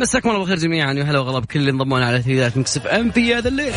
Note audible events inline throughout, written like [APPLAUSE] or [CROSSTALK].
مساكم الله بالخير جميعا. وهلا وغلا بكل اللي انضمونا على تغييرات مكسف ام في هذا الليل.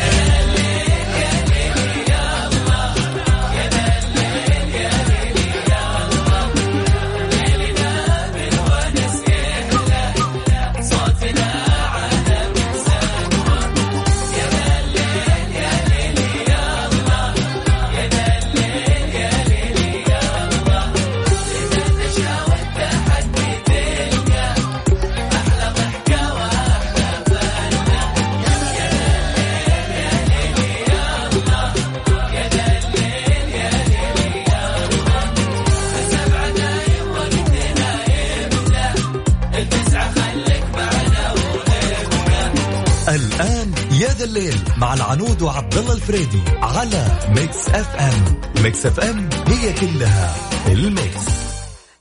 العنود وعبد الله الفريدي على ميكس اف ام ميكس اف ام هي كلها الميكس.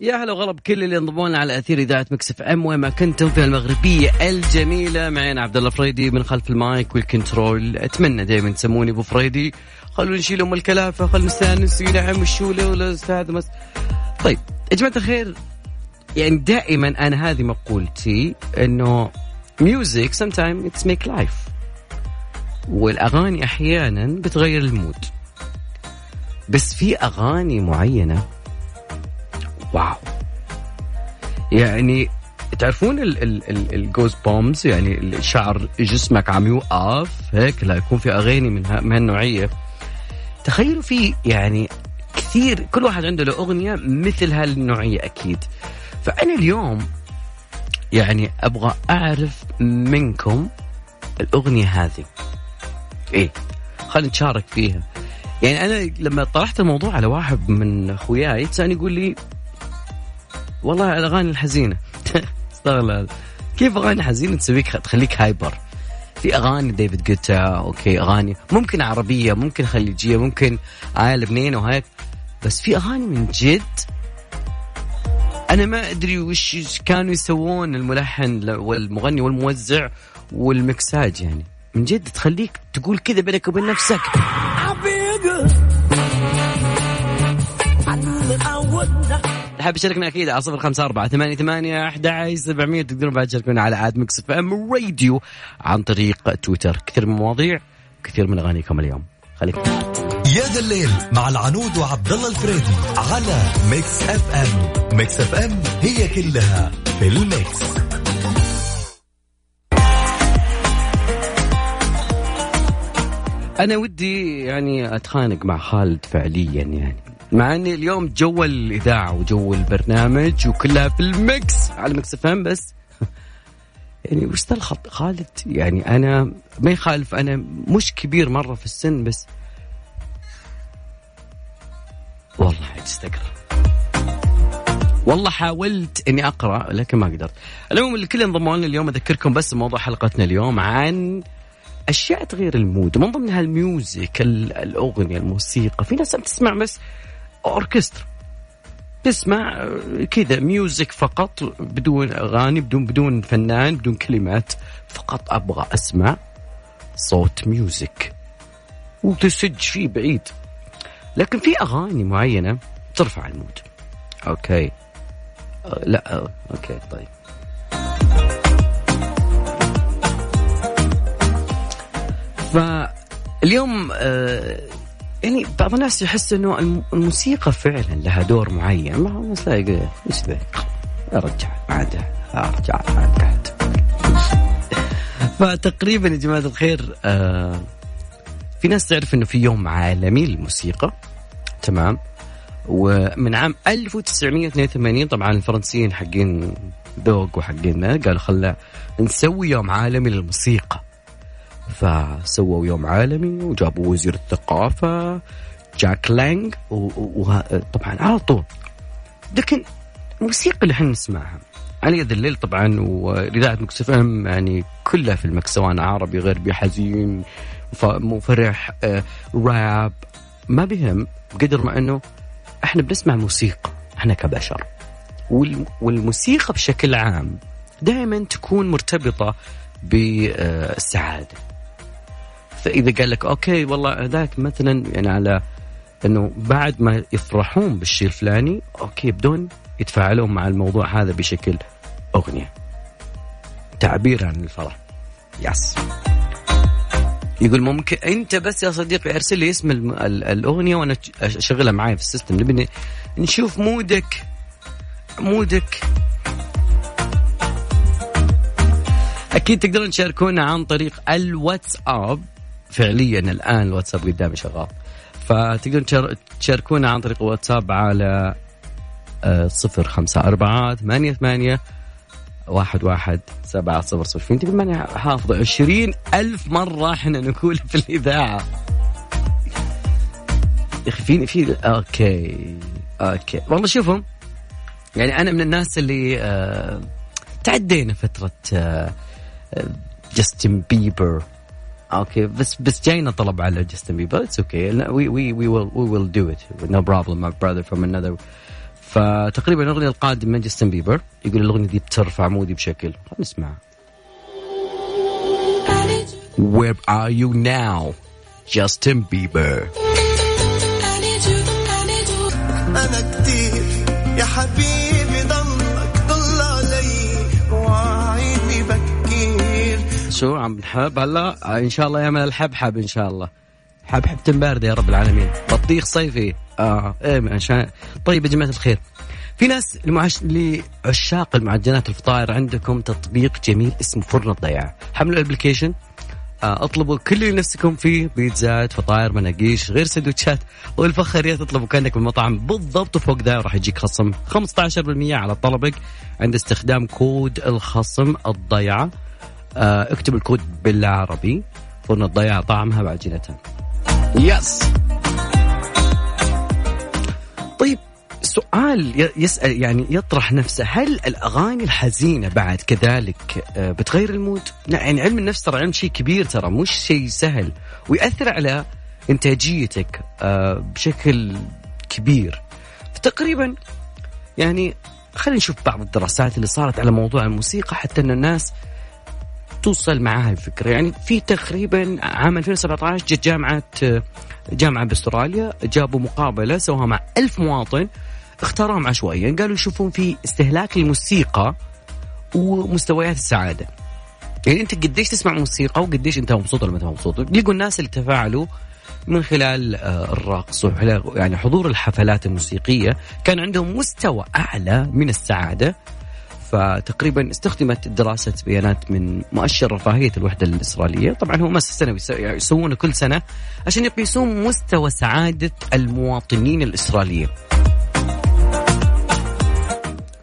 يا هلا وغلا بكل اللي انضمونا على أثير إذاعة مكسف ام وين ما كنتم في المغربية الجميلة معنا عبد الله فريدي من خلف المايك والكنترول. أتمنى دائما تسموني أبو فريدي. خلونا نشيل أم الكلافة خلونا نستانس نعم الشولة والاستاذ مس. طيب يا جماعة الخير يعني دائما أنا هذه مقولتي إنه music sometime it's make life والأغاني أحيانا بتغير ال mood. بس في أغاني معينة wow. يعني تعرفون ال goosebumps يعني الشعر جسمك عم يوقف هيك لا يكون في أغاني من, ها من هالنوعية. تخيلوا في يعني كثير كل واحد عنده له أغنية مثل هالنوعية أكيد. فأنا اليوم يعني أبغى أعرف منكم الأغنية هذه. إيه. خلينا نتشارك فيها. يعني أنا لما طرحت الموضوع على واحد من أخوياي كان يقول لي والله الاغاني الحزينة. [LAUGHS] استغل كيف أغاني حزينة تسويك تخليك hyper في أغاني ديفيد جيتا okay أغاني ممكن عربية ممكن خليجية ممكن آه لبنان وهيك بس في أغاني من جد أنا ما أدري وش كانوا يسوون الملحن والمغني والموزع والمكساج يعني. من جد تخليك تقول كذا بينك وبين نفسك. حاب تشاركنا أكيد على صفر خمسة أربعة ثمانية ثمانية أحد سبعمية تقدرون بعد تشاركونا على عاد Mix FM Radio عن طريق تويتر. كثير من المواضيع كثير من أغانيكم اليوم. خليك يا ذا الليل مع العنود وعبد الله الفريدي على Mix FM. Mix FM هي كلها في ال mix. أنا ودي يعني أتخانق مع خالد فعليا يعني. مع إني اليوم جو الإذاعة وجو البرنامج وكلها في ال mix على Mix FM بس. [LAUGHS] يعني وش ذا الخط؟ خالد يعني أنا ما يخالف أنا مش كبير مرة في السن بس. والله استقرا والله حاولت إني أقرأ لكن ما قدرت. المهم الكل انضموا لنا اليوم أذكركم بس موضوع حلقتنا اليوم عن أشياء تغير ال mood. ومن ضمنها ال music الأغنية الموسيقى. في ناس بتسمع بس أوركسترا. تسمع كذا music فقط بدون أغاني بدون بدون فنان بدون كلمات فقط أبغى أسمع صوت music. وتسج فيه بعيد. لكن في أغاني معينة ترفع ال mood. okay. أه لا أه okay طيب. فاليوم أه يعني بعض الناس يحس إنه الموسيقى فعلا لها دور معين. ما هو تلاقي إيش ذا؟ أرجع بعدها أرجع بعدها فتقريبا يا جماعة الخير آه في ناس تعرف إنه في يوم عالمي للموسيقى. تمام؟ ومن عام 1982 طبعا الفرنسيين حقين ذوق وحقين قالوا خلنا نسوي يوم عالمي للموسيقى. فسووا يوم عالمي وجابوا وزير الثقافة جاك لانج وطبعا على طول. لكن الموسيقى اللي إحنا نسمعها. على يا ذا الليل طبعا واذاعه Mix FM يعني كلها في ال mix سواء عربي غربي حزين مفرح آه، راب. ما بهم بقدر ما إنه إحنا بنسمع موسيقى إحنا كبشر. والموسيقى بشكل عام دائما تكون مرتبطة بالسعادة. فاذا قال لك okay والله ذاك مثلا يعني على إنه بعد ما يفرحون بالشيء الفلاني okay بدون يتفاعلون مع الموضوع هذا بشكل أغنية. تعبير عن الفرح. yes يقول ممكن أنت بس يا صديقي أرسل لي اسم. الأغنية وأنا أشغلها معي في ال system. نبي نشوف مودك. مودك. أكيد تقدرون تشاركونا عن طريق الواتساب فعليا الآن الواتساب قدامي شغال. فتقدرون تشاركونا عن طريق الواتساب على آه، صفر خمسة أربعة ثمانية ثمانية واحد واحد سبعة صفر صفر. فين تقول ماني حافظ. عشرين ألف مرة إحنا نقول في الإذاعة. يا أخي في في okay. okay. والله شوفوا يعني أنا من الناس اللي آه تعدينا فترة آه جاستن بيبر okay بس بس جاينا طلب على جاستن بيبر it's okay we we we will we will do it no problem my brother from another فتقريبا الأغنية القادمة من جاستن بيبر يقول الأغنية دي بترفع mood ي بشكل. خلينا نسمعها Where are you now Justin Bieber? أنا كتير يا حبيبي. شو عم نحب هلا إن شاء الله يعمل الحبحب إن شاء الله. حبحب باردة يا رب العالمين. بطيخ صيفي. آه إيه عشان. طيب يا جماعة الخير في ناس لمعش... لعشاق المعجنات الفطائر عندكم تطبيق جميل اسمه فرن الضياع. حملوا الابلكيشن. آه، اطلبوا كل اللي نفسكم فيه بيتزات فطاير مناقيش غير سندوتشات. والفخاريات تطلبوا كأنك بالمطعم بالضبط وفوق ذا راح يجيك خصم 15% على طلبك عند استخدام كود الخصم الضيعه آه، اكتب الكود بالعربي فرن الضيعه طعمها بعجينتها yes. طيب سؤال يسأل يعني يطرح نفسه هل الأغاني الحزينة بعد كذلك آه، بتغير ال mood؟ يعني علم النفس ترى علم شيء كبير ترى مش شيء سهل ويأثر على إنتاجيتك آه، بشكل كبير. فتقريبا يعني خلينا نشوف بعض الدراسات اللي صارت على موضوع الموسيقى حتى أن الناس توصل معها الفكرة. يعني في تقريبا عام 2017 جت جامعة جامعة بأستراليا جابوا مقابلة سووها مع ألف مواطن اختاروهم عشوائيا قالوا يشوفون في استهلاك الموسيقى ومستويات السعادة. يعني أنت قديش تسمع موسيقى وقديش أنت مبسوط ولا ما أنت مبسوط؟ لقوا الناس اللي تفاعلوا من خلال آه، الرقص يعني حضور الحفلات الموسيقية. كان عندهم مستوى أعلى من السعادة. فتقريبا استخدمت دراسة بيانات من مؤشر رفاهية الوحدة الإسرائيلية. طبعا هو مؤسسة سنوي يسوونه كل سنة عشان يقيسون مستوى سعادة المواطنين الإسرائيليين.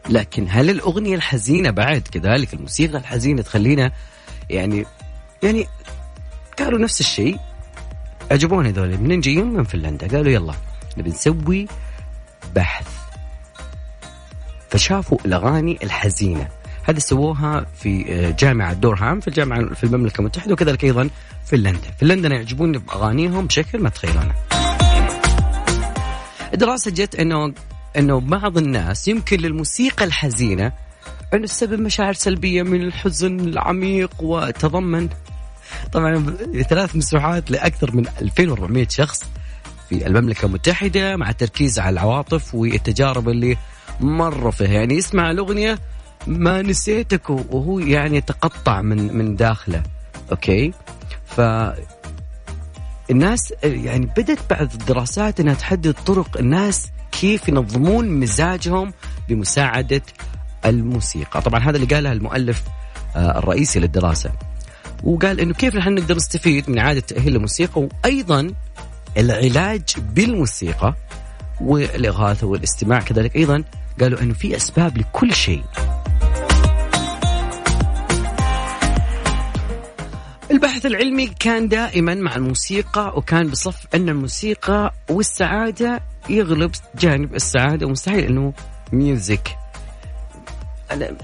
لكن هل الأغنية الحزينة بعد كذلك الموسيقى الحزينة تخلينا يعني يعني قالوا نفس الشيء؟ عجبوني هذول. منين جايين؟ من فنلندا. قالوا يلا نبي نسوي بحث. فشافوا الأغاني الحزينة. هذه سووها في آه، جامعة دورهام في الجامعة في المملكة المتحدة وكذلك لندن. في لندن يعجبوني باغانيهم بشكل ما تتخيلونه الدراسة جت إنه إنه بعض الناس يمكن للموسيقى الحزينة انه السبب مشاعر سلبية من الحزن العميق وتضمن. طبعا ثلاث مسوحات لأكثر من 2400 شخص في المملكة المتحدة مع التركيز على العواطف والتجارب اللي مرة فيها. يعني يسمع الأغنية ما نسيتك وهو يعني يتقطع من من داخله. أوكي؟ ف الناس يعني بدت بعض الدراسات إنها تحدد طرق الناس كيف ينظمون مزاجهم بمساعدة الموسيقى. طبعا هذا اللي قاله المؤلف آه، الرئيسي للدراسة. وقال إنه كيف نحن نقدر نستفيد من إعادة تأهيل الموسيقى وأيضا العلاج بالموسيقى والإغاثة والاستماع كذلك أيضا قالوا إنه في أسباب لكل شيء. البحث العلمي كان دائما مع الموسيقى وكان بصف أن الموسيقى والسعادة يغلب جانب السعادة ومستحيل إنه ميوزك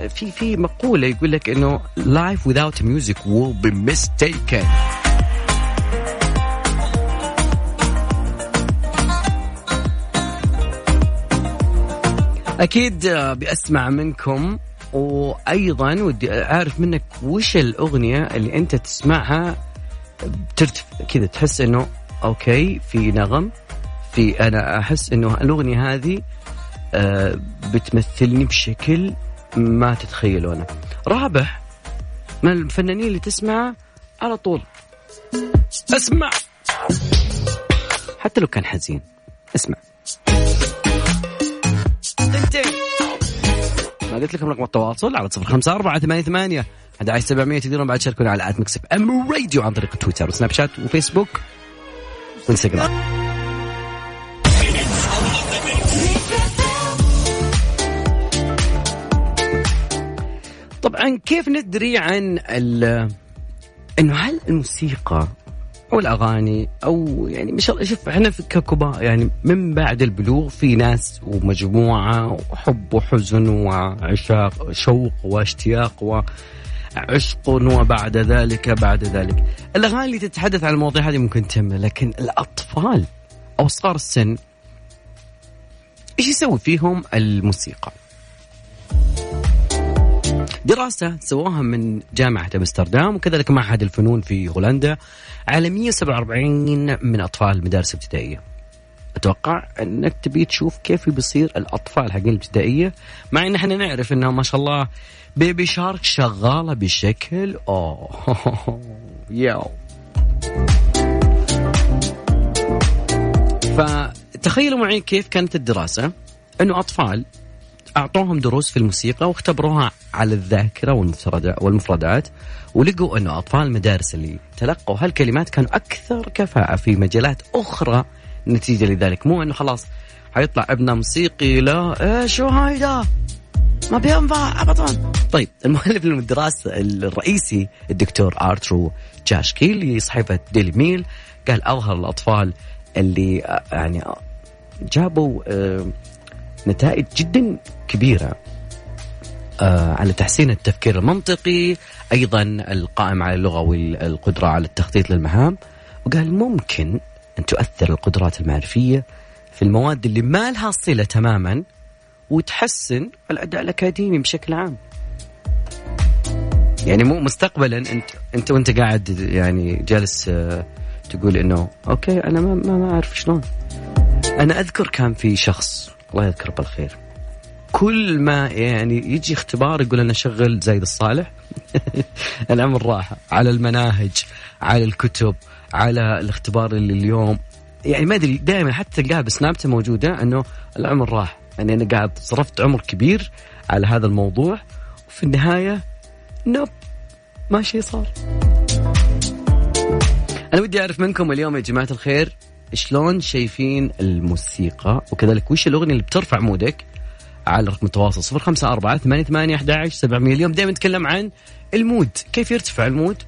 في في مقولة يقول لك إنه life without music will be mistaken. أكيد بأسمع منكم وأيضا ودي أعرف منك وش الأغنية اللي أنت تسمعها بترتفع كذا تحس إنه أوكي في نغم في أنا أحس إنه الأغنية هذه آه، بتمثلني بشكل ما تتخيلونه. رابح من الفنانين اللي تسمع على طول. اسمع! حتى لو كان حزين اسمع. ما قلت لكم رقم التواصل على صفر خمسة أربعة ثمانية ثمانية. أحد عشر سبعمية تقدرون بعد تشاركونا على at Mix FM Radio عن طريق تويتر وسناب شات وفيسبوك وإنستغرام. طبعا كيف ندري عن إنه هل الموسيقى أو الاغاني أو يعني ما شاء الله شوف إحنا في ككبار يعني من بعد البلوغ في ناس ومجموعة وحب وحزن وعشاق شوق واشتياق وعشق وبعد ذلك بعد ذلك الأغاني اللي تتحدث عن المواضيع هذه ممكن تهمنا لكن الأطفال أو صغار السن إيش يسوي فيهم الموسيقى؟ دراسة سواها من جامعة أمستردام وكذلك معهد الفنون في هولندا على 147 من أطفال المدارس الابتدائية أتوقع أنك تبي تشوف كيف بيصير الأطفال حقين الابتدائية مع إن إحنا نعرف انهم ما شاء الله بيبي شارك شغالة بشكل أوه ياو. فتخيلوا معي كيف كانت الدراسة؟ إنه أطفال أعطوهم دروس في الموسيقى واختبروها على الذاكرة والمفردات ولقوا انه أطفال المدارس اللي تلقوا هالكلمات كانوا أكثر كفاءة في مجالات أخرى نتيجة لذلك. مو إنه خلاص حيطلع ابنه موسيقي لا. إيش هايدا ما بينفع ابدا. طيب المؤلف للدراسه الرئيسي الدكتور أرترو جاشكي لصحيفة ديلي ميل قال أظهر الأطفال اللي آه، يعني آه، جابوا آه، نتائج جدا كبيرة. آه على تحسين التفكير المنطقي أيضا القائم على اللغة والقدرة على التخطيط للمهام وقال ممكن أن تؤثر القدرات المعرفية في المواد اللي ما لها صلة تماما وتحسن الأداء الأكاديمي بشكل عام. يعني مو مستقبلا أنت أنت وأنت قاعد يعني جالس آه، تقول إنه أوكي أنا ما, ما أعرف شلون. أنا أذكر كان في شخص الله يذكره بالخير. كل ما يعني يجي اختبار يقول أنا شغل زايد الصالح. [LAUGHS] الأمر راحه على المناهج على الكتب على الاختبار اللي اليوم. يعني ما أدري دائما حتى تلقاها بسنابته موجودة أنه العمر راح. يعني أنا قاعد صرفت عمر كبير على هذا الموضوع. وفي النهاية نوب. ما شيء صار. أنا ودي أعرف منكم اليوم يا جماعة الخير. شلون شايفين الموسيقى؟ وكذلك وش الأغنية اللي بترفع مودك؟ على رقم التواصل صفر خمسة أربعة ثمانية ثمانية أحد سبعمية اليوم. دائما نتكلم عن ال mood. كيف يرتفع ال mood؟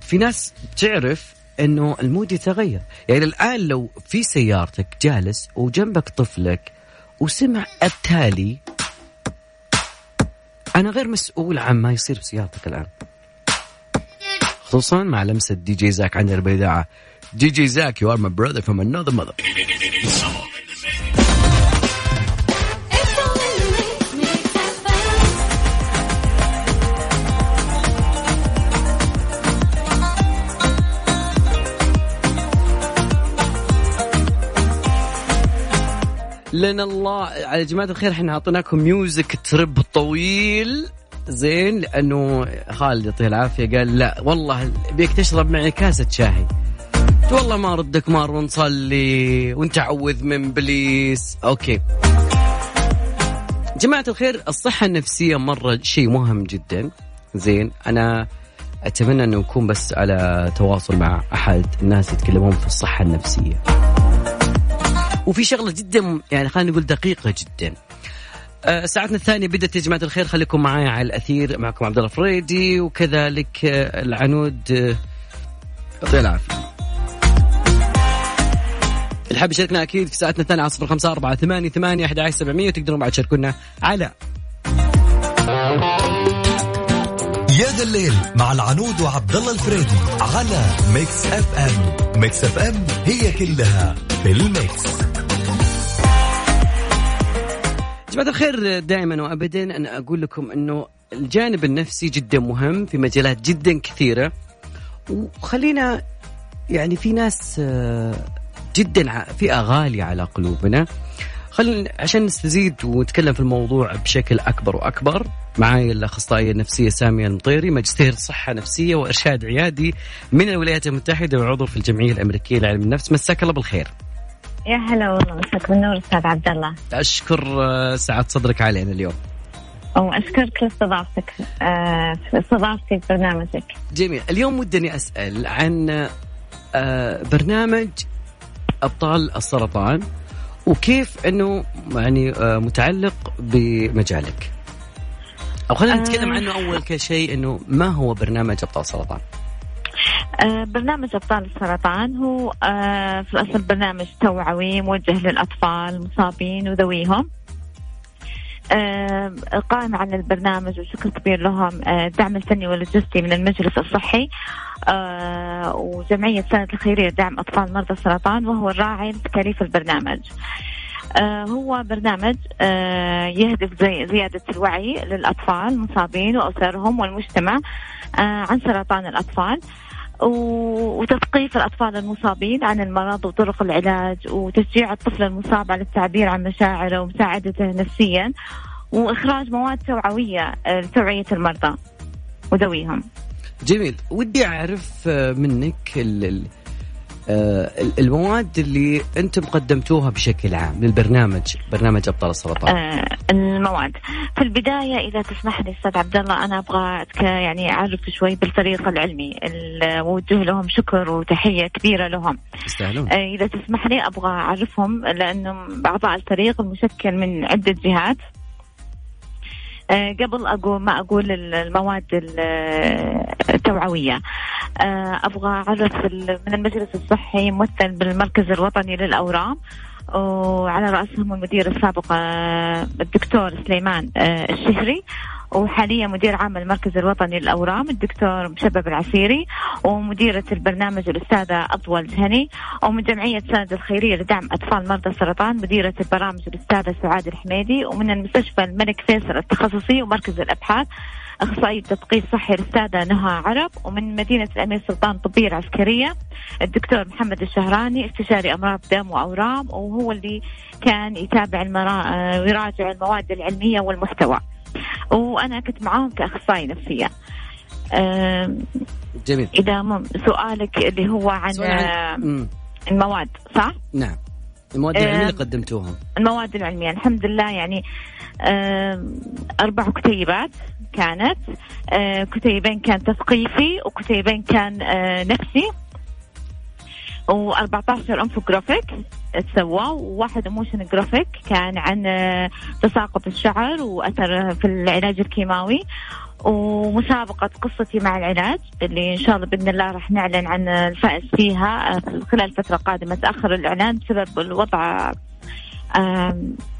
في ناس تعرف إنه ال mood يتغير. يعني الآن لو في سيارتك جالس وجنبك طفلك وسمع التالي أنا غير مسؤول عن ما يصير بسيارتك الآن. خصوصا مع لمسة DJ Zack عندنا بالاذاعه DJ Zack you are my brother from another mother لنا الله. على جماعة الخير إحنا أعطيناكم music trip طويل. زين لأنه خالد يعطيه العافية قال لا والله بيك تشرب معي كاسة شاي والله ما ردك مار ونصلي ونتعوذ من إبليس. okay. جماعة الخير الصحة النفسية مرة شيء مهم جدا. زين أنا أتمنى أنه يكون بس على تواصل مع أحد الناس يتكلمون في الصحة النفسية. وفي شغلة جدا يعني خلينا نقول دقيقة جدا. آه، ساعتنا الثانية بدأت يا جماعة الخير خليكم معي على الأثير. معكم عبد الله فريدي وكذلك آه، العنود آه، يعطيه العافية. اللي حاب يشاركنا أكيد في ساعتنا الثانية على صفر خمسة أربعة ثمانية ثمانية أحد عشر سبعمية وتقدرون بعد تشاركونا على يا ذا الليل مع العنود وعبد الله الفريدي على Mix FM Mix FM هي كلها في ال mix. جماعة الخير دائما وابدا أنا أقول لكم إنه الجانب النفسي جدا مهم في مجالات جدا كثيرة. وخلينا يعني في ناس آه، جدا فئة غالية على قلوبنا. خلينا عشان نستزيد ونتكلم في الموضوع بشكل أكبر وأكبر معاي الأخصائية النفسية سامية المطيري ماجستير صحة نفسية وإرشاد عيادي من الولايات المتحدة وعضو في الجمعية الأمريكية لعلم النفس. مساك الله بالخير. يا هلا والله مساك بالنور أستاذ عبد الله. أشكر آه، سعه صدرك علينا اليوم. واشكرك لاستضافتك آه، استضافتي في برنامجك. جميل. اليوم ودني أسأل عن آه، برنامج أبطال السرطان وكيف إنه يعني متعلق بمجالك. أو خلينا نتكلم عنه أول كشيء إنه ما هو برنامج أبطال السرطان؟ آه، برنامج أبطال السرطان هو آه، في الأصل برنامج توعوي موجه للأطفال المصابين وذويهم. آه، قائم على البرنامج بشكل كبير لهم الدعم الفني واللوجستي من المجلس الصحي وجمعية سنة الخيرية لدعم أطفال مرضى السرطان وهو الراعي لتكاليف البرنامج. هو برنامج يهدف زيادة الوعي للأطفال المصابين وأسرهم والمجتمع عن سرطان الأطفال. وتثقيف الأطفال المصابين عن المرض وطرق العلاج وتشجيع الطفل المصاب على التعبير عن مشاعره ومساعدته نفسيا وإخراج مواد توعوية لتوعية المرضى وذويهم. جميل. ودي أعرف منك آه، المواد اللي أنتم قدمتوها بشكل عام للبرنامج برنامج أبطال السرطان. آه المواد. في البداية إذا تسمح لي أستاذ عبد الله أنا أبغى يعني أعرف شوي بالفريق العلمي. ووجه لهم شكر وتحية كبيرة لهم. يستاهلون. آه إذا تسمح لي أبغى أعرفهم لأنهم اعضاء الفريق المشكل من عدة جهات. آه، قبل أقول ما أقول المواد التوعوية. آه، أبغى اعرف من المجلس الصحي ممثل بالمركز الوطني للأورام وعلى رأسهم المدير السابق آه، الدكتور سليمان الشهري. وحاليا مدير عام المركز الوطني للأورام الدكتور مشبب العسيري ومديرة البرنامج الأستاذة أطول جهني ومن جمعية سند الخيرية لدعم أطفال مرضى السرطان مديرة البرامج الأستاذة سعاد الحميدي ومن المستشفى الملك فيصل التخصصي ومركز الأبحاث أخصائية تثقيف صحي الأستاذة نهى عرب ومن مدينة الأمير سلطان الطبية العسكرية الدكتور محمد الشهراني استشاري أمراض دم وأورام وهو اللي كان يتابع المرا... ويراجع المواد العلمية والمحتوى. وأنا كنت معاهم كاخصائي نفسية. جميل. إذا سؤالك اللي هو عن المواد صح؟ نعم. المواد العلمية اللي قدمتوها المواد العلمية الحمد لله يعني أربع كتيبات كانت. كتيبين كان تثقيفي وكتيبين كان نفسي. و14 انفوجرافيك تسوى وواحد motion graphic كان عن تساقط الشعر وأثر في العلاج الكيماوي ومسابقة قصتي مع العلاج اللي إن شاء الله بإذن الله راح نعلن عن الفائز فيها خلال الفترة القادمة تأخر الإعلان بسبب الوضع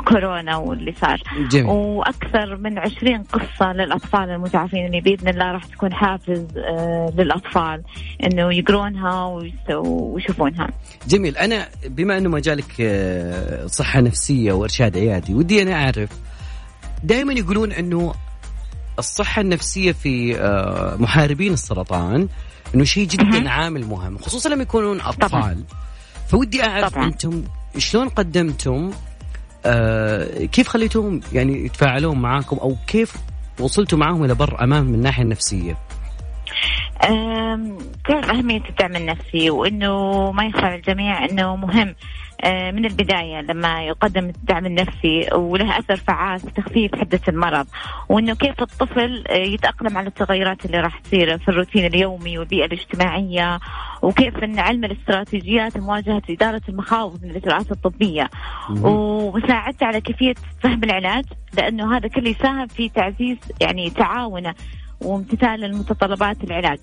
كورونا واللي صار جميل. وأكثر من عشرين قصة للأطفال المتعافين اللي بإذن الله راح تكون حافز آه، للأطفال إنه يقرونها ويشوفونها جميل أنا بما إنه مجالك آه، صحة نفسية وإرشاد عيادي ودي أنا أعرف دائما يقولون إنه الصحة النفسية في آه، محاربين السرطان إنه شيء جدا عامل مهم خصوصا لما يكونون أطفال طبعا. فودي أعرف طبعا. أنتم شلون قدمتم آه كيف خليتوهم يعني يتفاعلون معاكم أو كيف وصلتوا معاهم إلى بر أمان من الناحية النفسية؟ تعرف أهمية الدعم النفسي وأنه ما يخفى الجميع أنه مهم من البداية لما يقدم الدعم النفسي وله أثر فعال في تخفيف حدة المرض وأنه كيف الطفل آه، يتأقلم على التغيرات اللي راح تصير في الروتين اليومي والبيئة الاجتماعية وكيف أن علم الاستراتيجيات لمواجهة إدارة المخاوف من الإجراءات الطبية. ومساعدته على كيفية فهم العلاج لأنه هذا كله يساهم في تعزيز يعني تعاونه وامتثال المتطلبات العلاج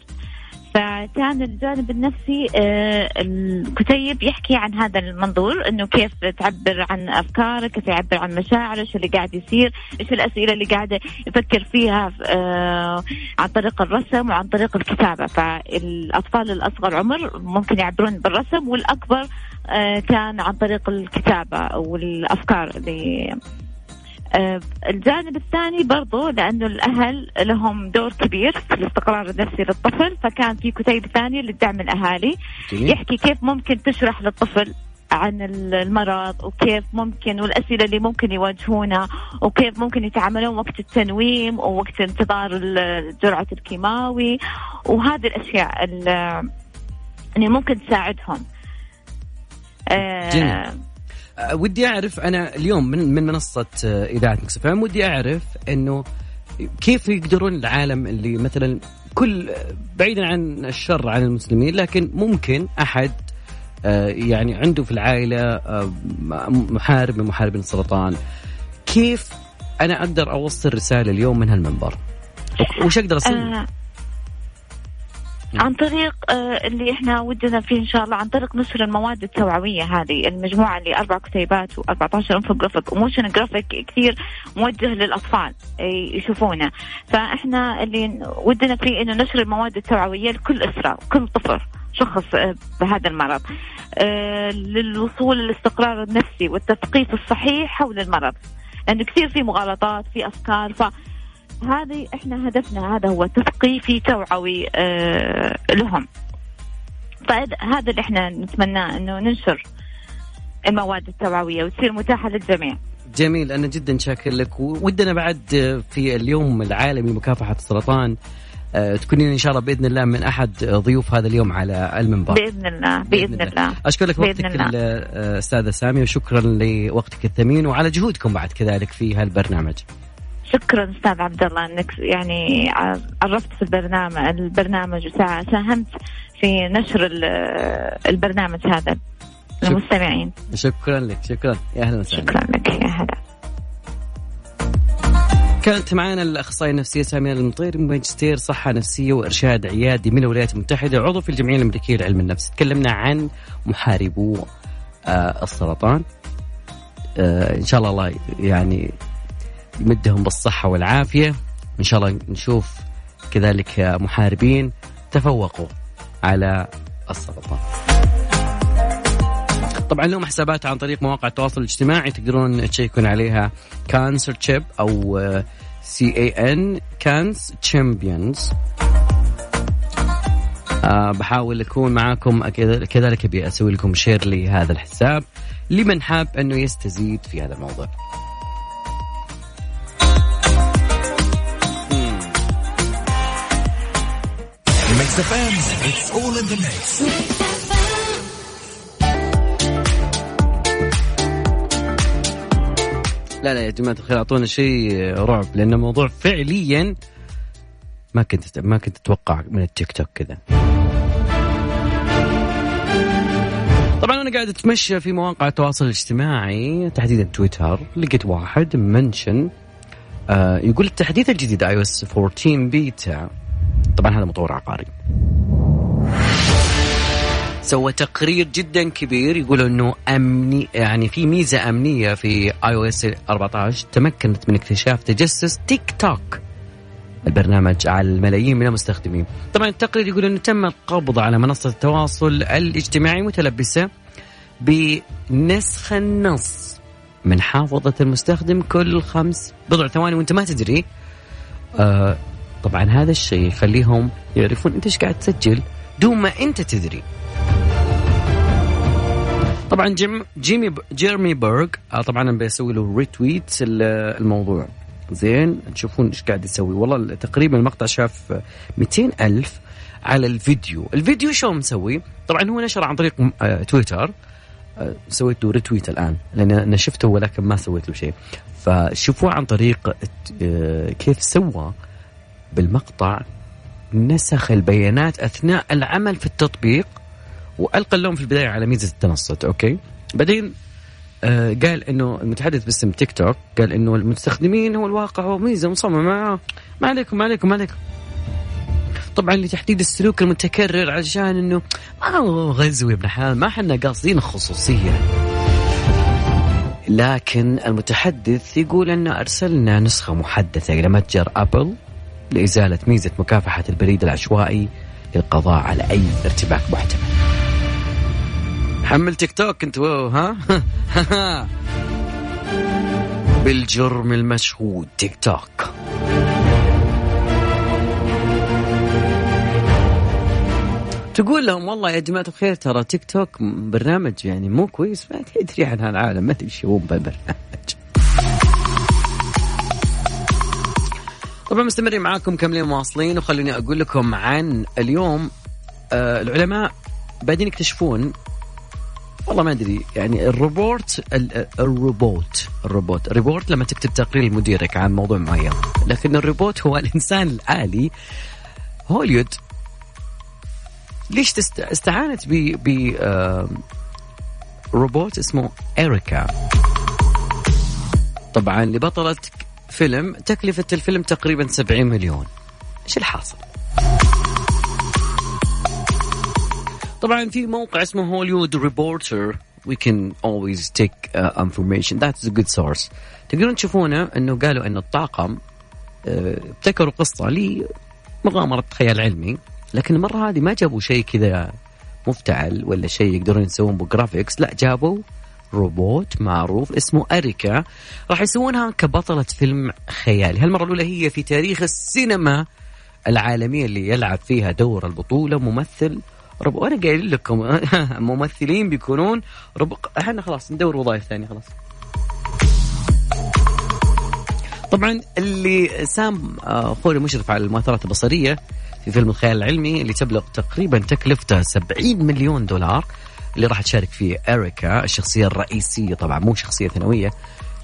فكان الجانب النفسي آه، الكتيب يحكي عن هذا المنظور إنه كيف تعبر عن أفكارك كيف يعبر عن مشاعره إيش اللي قاعد يصير إيش الأسئلة اللي قاعدة يفكر فيها آه، عن طريق الرسم وعن طريق الكتابة. فالأطفال الأصغر عمر ممكن يعبرون بالرسم والأكبر آه، كان عن طريق الكتابة والأفكار اللي الجانب الثاني برضو لأنه الأهل لهم دور كبير في الاستقرار النفسي للطفل فكان في كتيب ثاني للدعم الأهالي جميل. يحكي كيف ممكن تشرح للطفل عن المرض وكيف ممكن والأسئلة اللي ممكن يواجهونها وكيف ممكن يتعاملون وقت التنويم ووقت انتظار جرعة الكيماوي وهذه الأشياء اللي ممكن تساعدهم آه ودي أعرف أنا اليوم من من منصة إذاعة مكس ودي أعرف إنه كيف يقدرون العالم اللي مثلا كل بعيدا عن الشر عن المسلمين لكن ممكن أحد آه، يعني عنده في العائلة آه، محارب من محاربين السرطان كيف أنا أقدر أوصل رسالة اليوم من هالمنبر وش أقدر أسوي؟ آه عن طريق آه اللي إحنا ودنا فيه إن شاء الله عن طريق نشر المواد التوعوية هذه المجموعة اللي أربع كتيبات و14 infographic و motion graphic كثير موجه للأطفال يشوفونه. فإحنا اللي ودنا فيه إنه نشر المواد التوعوية لكل أسرة كل طفل شخص آه، بهذا المرض. آه للوصول للاستقرار النفسي والتثقيف الصحيح حول المرض. لأنه كثير في مغالطات في أفكار ف هذه إحنا هدفنا هذا هو تثقيفي توعوي آه لهم. فهذا اللي إحنا نتمناه إنه ننشر المواد التوعوية وتصير متاحة للجميع. جميل أنا جدا شاكر لك. ودنا بعد في اليوم العالمي لمكافحه السرطان آه، تكونين إن شاء الله بإذن الله من أحد ضيوف هذا اليوم على المنبر. بإذن الله بإذن, بإذن الله. الله. أشكر لك وقتك آه، أستاذة سامية وشكرا لوقتك الثمين وعلى جهودكم بعد كذلك في هالبرنامج. شكرا أستاذ عبد الله أنك يعني عرفت في البرنامج البرنامج وساهمت في نشر البرنامج هذا للمستمعين. شكرا لك شكرا. يا أهلا وسهلا. شكرا لك يا هلا. كانت معنا الأخصائية النفسية سامية المطير ماجستير صحة نفسية وإرشاد عيادي من الولايات المتحدة عضو في الجمعية الامريكيه لعلم النفس. تكلمنا عن محاربو آه السرطان. آه إن شاء الله الله يعني يمدهم بالصحة والعافية. إن شاء الله نشوف كذلك محاربين تفوقوا على السرطان طبعا لهم حسابات عن طريق مواقع التواصل الاجتماعي تقدرون تشيكون عليها. كانسر تشيب أو سي اي ان كانس تشامبيونز بحاول أكون معاكم كذلك أبي أسوي لكم شير لهذا الحساب. لمن حاب أنه يستزيد في هذا الموضوع. اف ام اتس اول ان ذا ميكس لا لا يا جماعة الخير أعطونا شيء رعب لأن الموضوع فعليا ما كنت ما كنت أتوقع من التيك توك كذا. طبعا أنا قاعد أتمشى في مواقع التواصل الاجتماعي تحديدا تويتر. لقيت واحد mention آه يقول التحديث الجديد iOS 14 بيتا طبعا هذا مطور عقاري. سوى تقرير جدا كبير يقول إنه امني يعني في ميزة أمنية في iOS 14 تمكنت من اكتشاف تجسس تيك توك. البرنامج على الملايين من المستخدمين. طبعا التقرير يقول إنه تم القبض على منصة التواصل الاجتماعي متلبسة بنسخ النص من حافظة المستخدم كل خمس بضع ثواني وأنت ما تدري. آه طبعا هذا الشيء يخليهم يعرفون إنت إيش قاعد تسجل دون ما إنت تدري. طبعا جيم جيمي جيرمي بيرغ آه، طبعا أنا بسوي له retweet الموضوع. زين تشوفون إيش قاعد يسوي. والله تقريبا المقطع شاف 200 ألف على الفيديو. الفيديو شو مسوي؟ طبعا هو نشر عن طريق آه، تويتر. آه، سويت له retweet الآن لأن أنا شفته ولكن ما سويت له شيء. فشوفوا عن طريق كيف سوى بالمقطع نسخ البيانات أثناء العمل في التطبيق وألقى اللوم في البداية على ميزة التنصت أوكي؟ بعدين آه قال إنه المتحدث باسم تيك توك قال إنه المستخدمين هو الواقع هو ميزه مصممه ما, ما عليكم ما عليكم ما عليكم. طبعا لتحديد السلوك المتكرر عشان إنه ما هو غزو يا ابن حلال ما إحنا قاصدين الخصوصيه لكن المتحدث يقول أن أرسلنا نسخة محدثة إلى متجر أبل. لإزالة ميزة مكافحة البريد العشوائي للقضاء على أي ارتباك محتمل حمل تيك توك انت ها؟ [LAUGHS] بالجرم المشهود تيك توك. تقول لهم والله يا جماعة الخير ترى تيك توك برنامج يعني مو كويس ما تدري عن هالعالم ما تدري شو بالبرنامج طبعا مستمرين معاكم كاملين مواصلين وخلوني أقول لكم عن اليوم آه العلماء بعدين يكتشفون والله ما أدري يعني الروبوت الروبوت الروبوت الروبوت لما تكتب تقرير لمديرك عن موضوع معين لكن الروبوت هو [LAUGHS] الإنسان الالي هوليود ليش. استعانت ب ب آه... روبوت اسمه اريكا طبعا لبطلة فيلم تكلفة الفيلم تقريبا 70 مليون. إيش الحاصل؟ طبعا في موقع اسمه هوليوود ريبورتر can always take uh, information. That's a good source. تقدرون تشوفونه إنه قالوا إن الطاقم uh, ابتكروا قصة لمغامرة خيال علمي لكن المرة هذه ما جابوا شيء كذا مفتعل ولا شيء يقدرون يسوون ب graphics. لا جابوا روبوت معروف اسمه أريكا راح يسوونها كبطلة فيلم خيالي. هالمرة الأولى هي في تاريخ السينما العالمية اللي يلعب فيها دور البطولة ممثل رب وأنا قايل لكم [LAUGHS] ممثلين بيكونون رب إحنا خلاص ندور وظائف ثانية خلاص. طبعا اللي سام خوري مشرف على المؤثرات البصرية في فيلم الخيال العلمي اللي تبلغ تقريبا تكلفته 70 مليون دولار اللي راح تشارك فيه اريكا الشخصية الرئيسية طبعا مو شخصية ثانوية.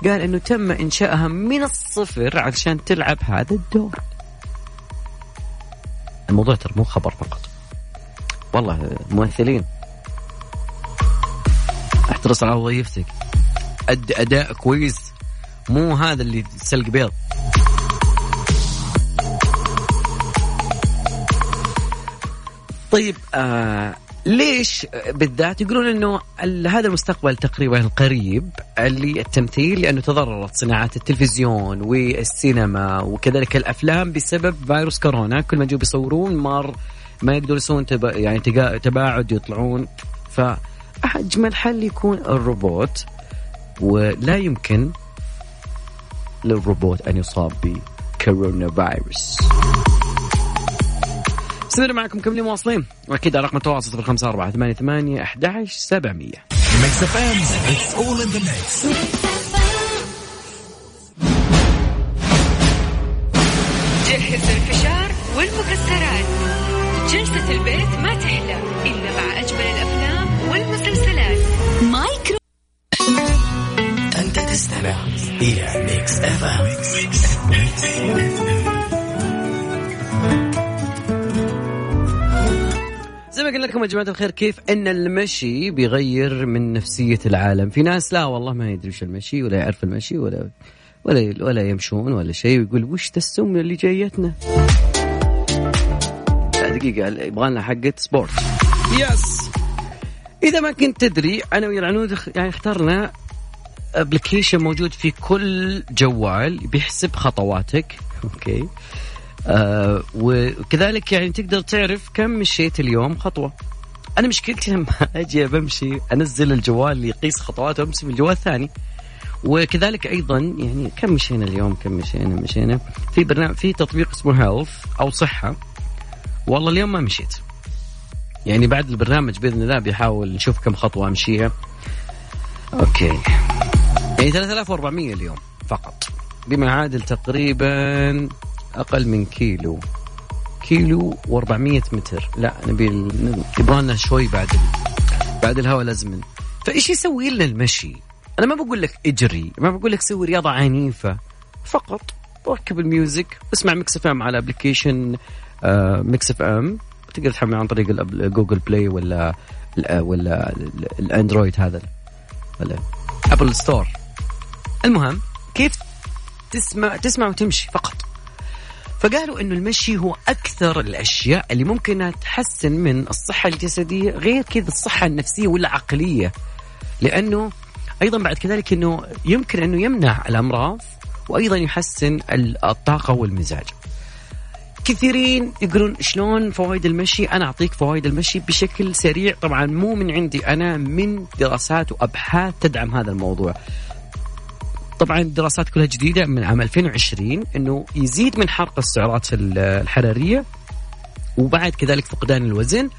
قال إنه تم إنشائها من الصفر علشان تلعب هذا الدور. الموضوع ترى مو خبر فقط. والله ممثلين. احترص على وظيفتك. أد أداء كويس. مو هذا اللي سلق بيض. طيب آه ليش بالذات يقولون إنه هذا المستقبل تقريبا القريب اللي التمثيل لأنه تضررت صناعات التلفزيون والسينما وكذلك الأفلام بسبب فيروس كورونا. كل ما جو بيصورون مار ما يقدروا يسوون تبا يعني تباعد يطلعون. فأجمل حل يكون الروبوت ولا يمكن للروبوت أن يصاب بكورونا فيروس. استمر معكم كملين مواصلين. وأكيد رقم التواصل صفر خمسة أربعة ثمانية ثمانية أحد سبعمية. Mix FM it's all in the mix لكم يا جماعة الخير كيف أن المشي بيغير من نفسية العالم؟ في ناس لا والله ما يدري وش المشي ولا يعرف المشي ولا ولا ولا يمشون ولا شيء ويقول وش ذا السم اللي جايتنا؟ لا دقيقة يبغى لنا حقة sport yes إذا ما كنت تدري أنا ويا العنود يعني اخترنا application موجود في كل جوال بيحسب خطواتك. okay. آه وكذلك يعني تقدر تعرف كم مشيت اليوم خطوة. أنا مشكلتي لما [LAUGHS] أجي بمشي أنزل الجوال اللي يقيس خطوات وامسك من الجوال الثاني. وكذلك أيضا يعني كم مشينا اليوم كم مشينا مشينا. في برنامج في تطبيق اسمه Health أو صحة. والله اليوم ما مشيت. يعني بعد البرنامج بإذن الله بيحاول نشوف كم خطوة أمشيها. okay. يعني 3400 اليوم فقط. بما يعادل تقريبا أقل من كيلو. كيلو و400 متر. لا نبي يبغى لنا شوي بعد. بعد الهواء لازم فإيش يسوي لنا المشي؟ أنا ما بقول لك إجري، ما بقول لك سوي رياضة عنيفة، فقط ركب ال music، اسمع Mix FM على application Mix FM. تقدر تحمله عن طريق Google Play ولا ولا ال- الأندرويد هذا ولا أبل ستور. المهم كيف تسمع تسمع وتمشي فقط؟ فقالوا إنه المشي هو أكثر الأشياء اللي ممكن تحسن من الصحة الجسدية غير كذا الصحة النفسية والعقلية. لأنه أيضا بعد كذلك إنه يمكن إنه يمنع الأمراض وأيضا يحسن الطاقة والمزاج. كثيرين يقولون شلون فوائد المشي؟ أنا أعطيك فوائد المشي بشكل سريع. طبعا مو من عندي أنا من دراسات وأبحاث تدعم هذا الموضوع. طبعا الدراسات كلها جديدة من عام 2020 إنه يزيد من حرق السعرات ال- الحرارية وبعد كذلك فقدان الوزن.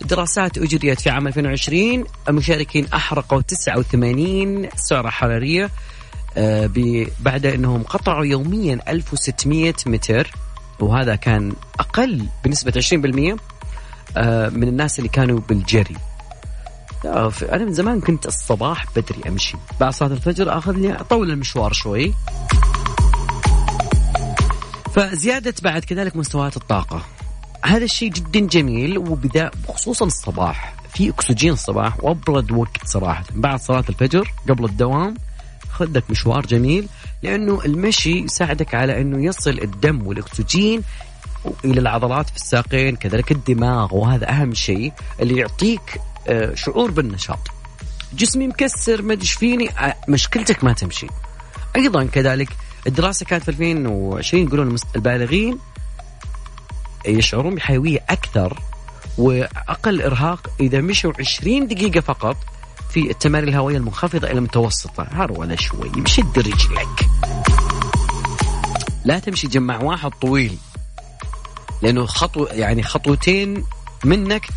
دراسات أجريت في عام 2020 المشاركين أحرقوا 89 سعرة حرارية آه، بعد أنهم قطعوا يوميا 1600 متر وهذا كان أقل بنسبة 20% آه، من الناس اللي كانوا بالجري. آه، أنا من زمان كنت الصباح بدري أمشي. بعد صلاة الفجر أخذ لي أطول المشوار شوي. فزيادة بعد كذلك مستويات الطاقة. هذا الشيء جدا جميل وبدأ خصوصا الصباح. في أكسجين الصباح وأبرد وقت صراحة. بعد صلاة الفجر قبل الدوام خذ لك مشوار جميل لأنه المشي يساعدك على أنه يصل الدم والأكسجين إلى العضلات في الساقين كذلك الدماغ وهذا أهم شيء اللي يعطيك شعور بالنشاط. جسمي مكسر ما فيني آه، مشكلتك ما تمشي. أيضا كذلك الدراسة كانت في 2020 يقولون البالغين يشعرون بحيوية أكثر وأقل إرهاق إذا مشوا 20 دقيقة فقط في التمارين الهوائية المنخفضة إلى المتوسطة. هروله شوي مشد رجلك لا تمشي جمع واحد طويل لأنه خطوه يعني خطوتين منك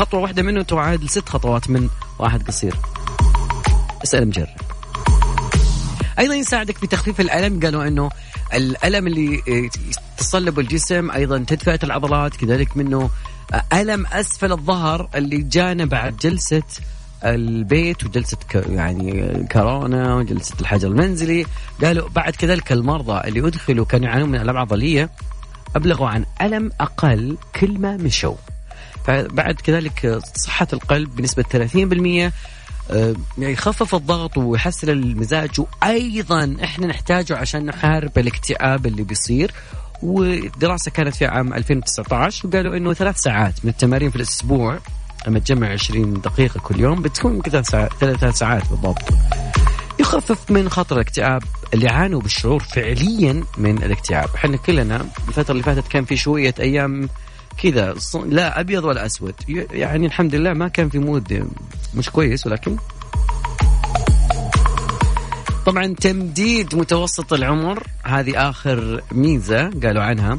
خطوة واحدة منه تعادل ست خطوات من واحد قصير. اسأل مجرب. أيضا يساعدك في تخفيف الألم. قالوا إنه الألم اللي تصلب الجسم أيضا تدفئه العضلات كذلك منه ألم أسفل الظهر اللي جانا بعد جلسة البيت وجلسة ك- يعني كورونا وجلسة الحجر المنزلي. قالوا بعد كذلك المرضى اللي أدخلوا كانوا يعانون من الام عضلية أبلغوا عن ألم أقل كل ما مشوا فبعد كذلك صحة القلب بنسبة 30% آه، يخفف الضغط ويحسن المزاج. وأيضا إحنا نحتاجه عشان نحارب الاكتئاب اللي بيصير. ودراسه كانت في عام 2019 وقالوا إنه ثلاث ساعات من التمارين في الأسبوع لما تجمع 20 دقيقة كل يوم بتكون كذا ساعات ثلاث ساعات بالضبط. يخفف من خطر الاكتئاب اللي عانوا بالشعور فعليا من الاكتئاب. إحنا كلنا الفترة اللي فاتت كان في شوية أيام كذا لا أبيض ولا أسود. يعني الحمد لله ما كان في مود مش كويس ولكن طبعا تمديد متوسط العمر هذه آخر ميزة قالوا عنها.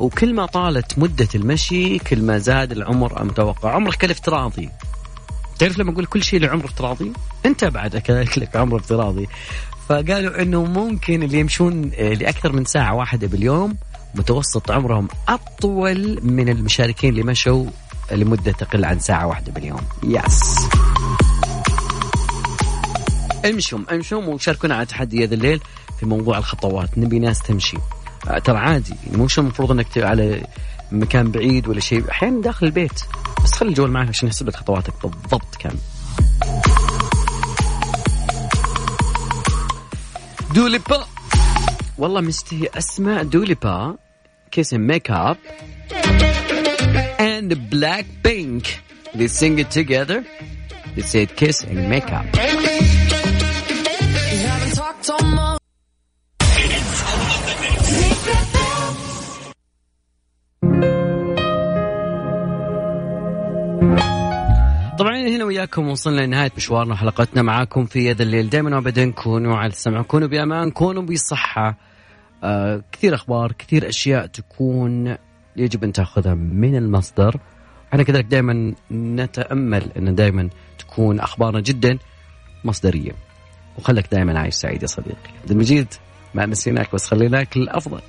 وكل ما طالت مدة المشي كل ما زاد العمر المتوقع عمرك الافتراضي تعرف لما أقول كل شيء له عمر افتراضي أنت بعد كذلك لك عمر افتراضي فقالوا إنه ممكن اللي يمشون لأكثر من ساعة واحدة باليوم متوسط عمرهم أطول من المشاركين اللي مشوا لمدة تقل عن ساعة واحدة باليوم. يس امشوا امشوا وشاركونا على تحدي هذا الليل في موضوع الخطوات. نبي ناس تمشي. آه، ترى عادي. مو شرط المفروض إنك على مكان بعيد ولا شيء. أحيانا داخل البيت. بس خلي الجوال معك عشان يحسب لك خطواتك بالضبط كم دوليبا والله مستحي اسمع دوليبا كيس ميك اب and black pink they sing it together they said kiss and make Up طبعا هنا وياكم وصلنا لنهاية مشوارنا وحلقتنا معاكم في هذا الليل. دائما وابدا كونوا على السمع كونوا بأمان كونوا بصحة. آه كثير أخبار كثير أشياء تكون يجب أن تأخذها من المصدر. إحنا كذلك دائما نتأمل أن دائما تكون أخبارنا جدا مصدرية. وخلك دائما عايش سعيد يا صديقي. عبد المجيد ما نسيناك بس خليناك الأفضل.